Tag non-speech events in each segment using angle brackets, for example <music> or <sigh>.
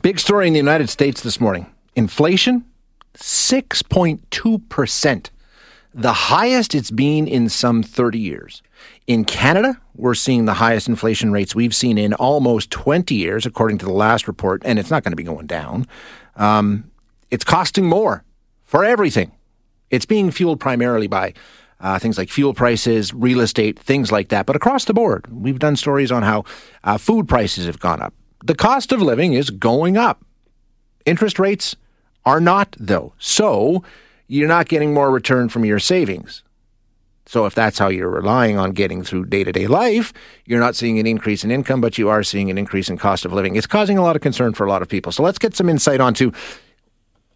Big story in the United States this morning. Inflation, 6.2%, the highest it's been in some 30 years. In Canada, we're seeing the highest inflation rates we've seen in almost 20 years, according to the last report, and it's not going to be going down. Um, it's costing more for everything. It's being fueled primarily by uh, things like fuel prices, real estate, things like that. But across the board, we've done stories on how uh, food prices have gone up. The cost of living is going up. Interest rates are not, though. So you're not getting more return from your savings. So if that's how you're relying on getting through day to day life, you're not seeing an increase in income, but you are seeing an increase in cost of living. It's causing a lot of concern for a lot of people. So let's get some insight onto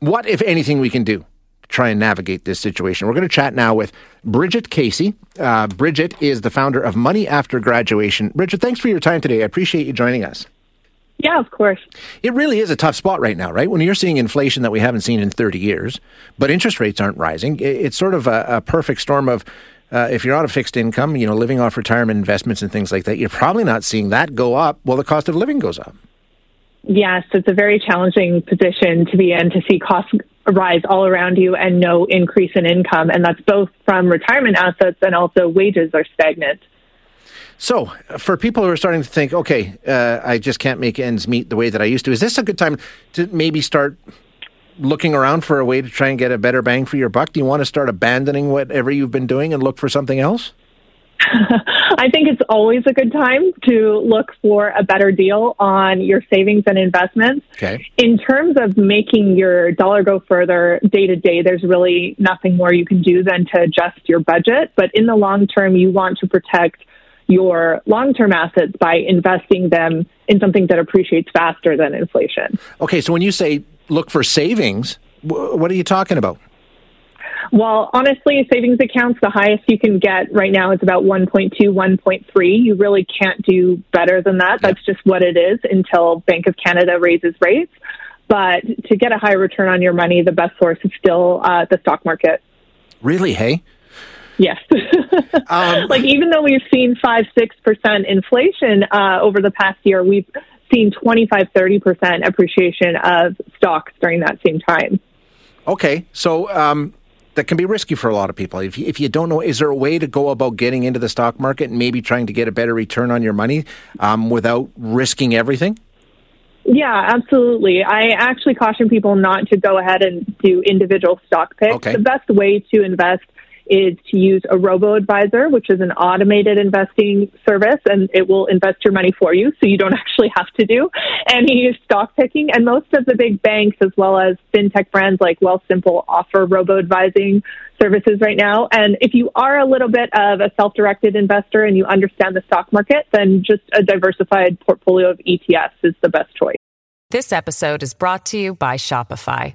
what, if anything, we can do to try and navigate this situation. We're going to chat now with Bridget Casey. Uh, Bridget is the founder of Money After Graduation. Bridget, thanks for your time today. I appreciate you joining us. Yeah, of course. It really is a tough spot right now, right? When you're seeing inflation that we haven't seen in 30 years, but interest rates aren't rising, it's sort of a, a perfect storm of uh, if you're on a fixed income, you know, living off retirement investments and things like that, you're probably not seeing that go up while the cost of living goes up. Yes, it's a very challenging position to be in to see costs rise all around you and no increase in income. And that's both from retirement assets and also wages are stagnant. So, for people who are starting to think, okay, uh, I just can't make ends meet the way that I used to, is this a good time to maybe start looking around for a way to try and get a better bang for your buck? Do you want to start abandoning whatever you've been doing and look for something else? <laughs> I think it's always a good time to look for a better deal on your savings and investments. Okay. In terms of making your dollar go further day to day, there's really nothing more you can do than to adjust your budget. But in the long term, you want to protect your long term assets by investing them in something that appreciates faster than inflation. Okay, so when you say look for savings, what are you talking about? Well, honestly, savings accounts, the highest you can get right now is about 1.2, 1.3. You really can't do better than that. That's just what it is until Bank of Canada raises rates. But to get a high return on your money, the best source is still uh, the stock market. Really? Hey? Yes. um, <laughs> like even though we've seen five, six percent inflation uh, over the past year, we've seen 25, 30 percent appreciation of stocks during that same time. Okay, so um, that can be risky for a lot of people. If you, if you don't know, is there a way to go about getting into the stock market and maybe trying to get a better return on your money um, without risking everything? Yeah, absolutely. I actually caution people not to go ahead and do individual stock picks. Okay. The best way to invest is to use a robo advisor, which is an automated investing service, and it will invest your money for you. So you don't <laughs> actually have to do any stock picking. And most of the big banks, as well as fintech brands like Wealthsimple, offer robo advising services right now. And if you are a little bit of a self directed investor and you understand the stock market, then just a diversified portfolio of ETFs is the best choice. This episode is brought to you by Shopify.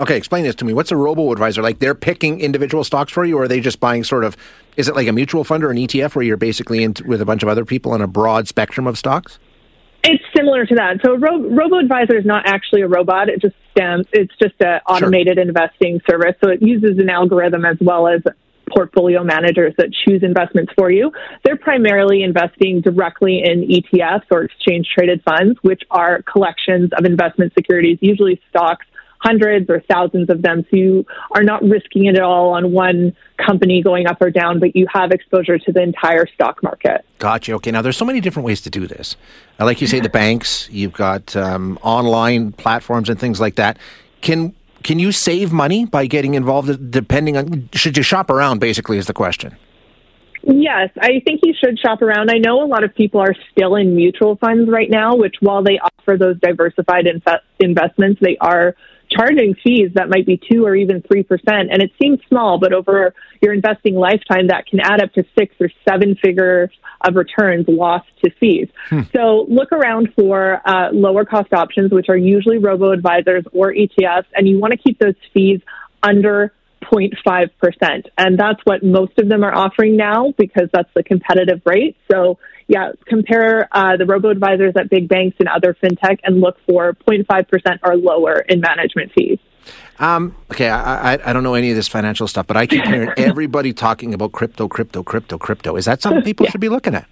Okay, explain this to me. What's a robo advisor like? They're picking individual stocks for you, or are they just buying sort of? Is it like a mutual fund or an ETF where you're basically in with a bunch of other people on a broad spectrum of stocks? It's similar to that. So ro- robo advisor is not actually a robot. It just stands. It's just an automated sure. investing service. So it uses an algorithm as well as portfolio managers that choose investments for you. They're primarily investing directly in ETFs or exchange traded funds, which are collections of investment securities, usually stocks hundreds or thousands of them. So you are not risking it at all on one company going up or down, but you have exposure to the entire stock market. Gotcha. Okay. Now, there's so many different ways to do this. Like you say, the banks, you've got um, online platforms and things like that. Can can you save money by getting involved? Depending on should you shop around? Basically, is the question. Yes, I think you should shop around. I know a lot of people are still in mutual funds right now, which while they offer those diversified inf- investments, they are charging fees that might be two or even three percent. And it seems small, but over your investing lifetime, that can add up to six or seven figures of returns lost to fees. Hmm. So look around for uh, lower cost options, which are usually robo advisors or ETFs, and you want to keep those fees under 0.5%. And that's what most of them are offering now because that's the competitive rate. So yeah, compare uh, the robo advisors at big banks and other fintech and look for 0.5% or lower in management fees. Um, okay, I, I, I don't know any of this financial stuff, but I keep hearing <laughs> everybody talking about crypto, crypto, crypto, crypto. Is that something people yeah. should be looking at?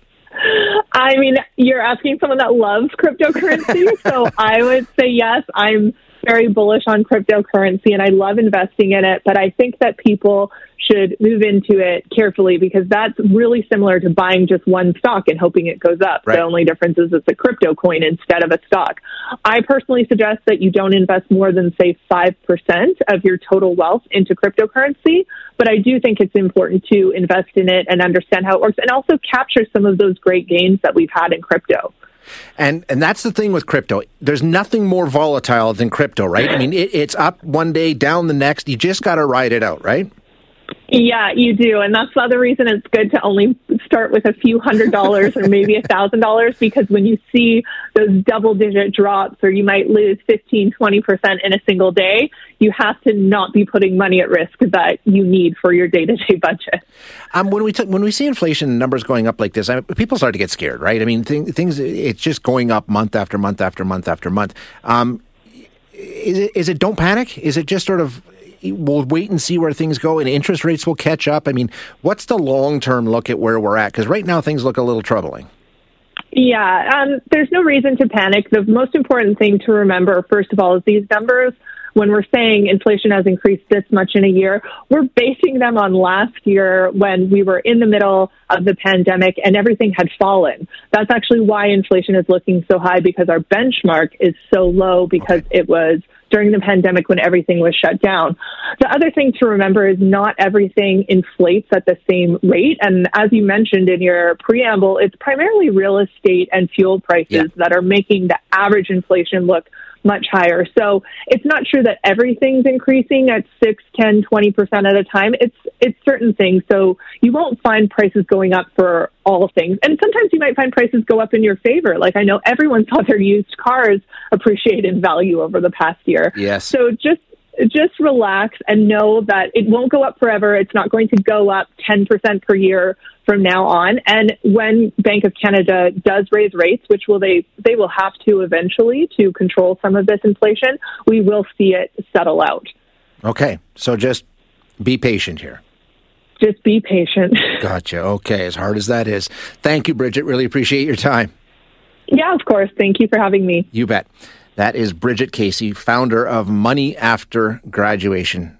I mean, you're asking someone that loves cryptocurrency, <laughs> so I would say yes. I'm very bullish on cryptocurrency and I love investing in it, but I think that people should move into it carefully because that's really similar to buying just one stock and hoping it goes up. Right. The only difference is it's a crypto coin instead of a stock. I personally suggest that you don't invest more than, say, 5% of your total wealth into cryptocurrency, but I do think it's important to invest in it and understand how it works and also capture some of those great gains that we've had in crypto. And and that's the thing with crypto. There's nothing more volatile than crypto, right? I mean, it, it's up one day, down the next. You just got to ride it out, right? Yeah, you do. And that's the other reason it's good to only start with a few hundred dollars or maybe a thousand dollars because when you see those double digit drops or you might lose 15, 20% in a single day, you have to not be putting money at risk that you need for your day to day budget. Um, when we t- when we see inflation numbers going up like this, I mean, people start to get scared, right? I mean, th- things, it's just going up month after month after month after month. Um, is it, is it don't panic? Is it just sort of we'll wait and see where things go and interest rates will catch up? I mean, what's the long term look at where we're at? Because right now things look a little troubling. Yeah, um, there's no reason to panic. The most important thing to remember, first of all, is these numbers when we're saying inflation has increased this much in a year, we're basing them on last year when we were in the middle of the pandemic and everything had fallen. That's actually why inflation is looking so high because our benchmark is so low because okay. it was during the pandemic when everything was shut down. The other thing to remember is not everything inflates at the same rate. And as you mentioned in your preamble, it's primarily real estate and fuel prices yeah. that are making the average inflation look much higher. So it's not true that everything's increasing at 6, 10, 20% at a time. It's it's certain things. So you won't find prices going up for all things. And sometimes you might find prices go up in your favor. Like I know everyone <laughs> saw their used cars appreciate in value over the past year. Yes. So just just relax and know that it won't go up forever. It's not going to go up 10% per year from now on. And when Bank of Canada does raise rates, which will they they will have to eventually to control some of this inflation, we will see it settle out. Okay. So just be patient here. Just be patient. <laughs> Gotcha. Okay, as hard as that is. Thank you, Bridget. Really appreciate your time. Yeah, of course. Thank you for having me. You bet. That is Bridget Casey, founder of Money After Graduation.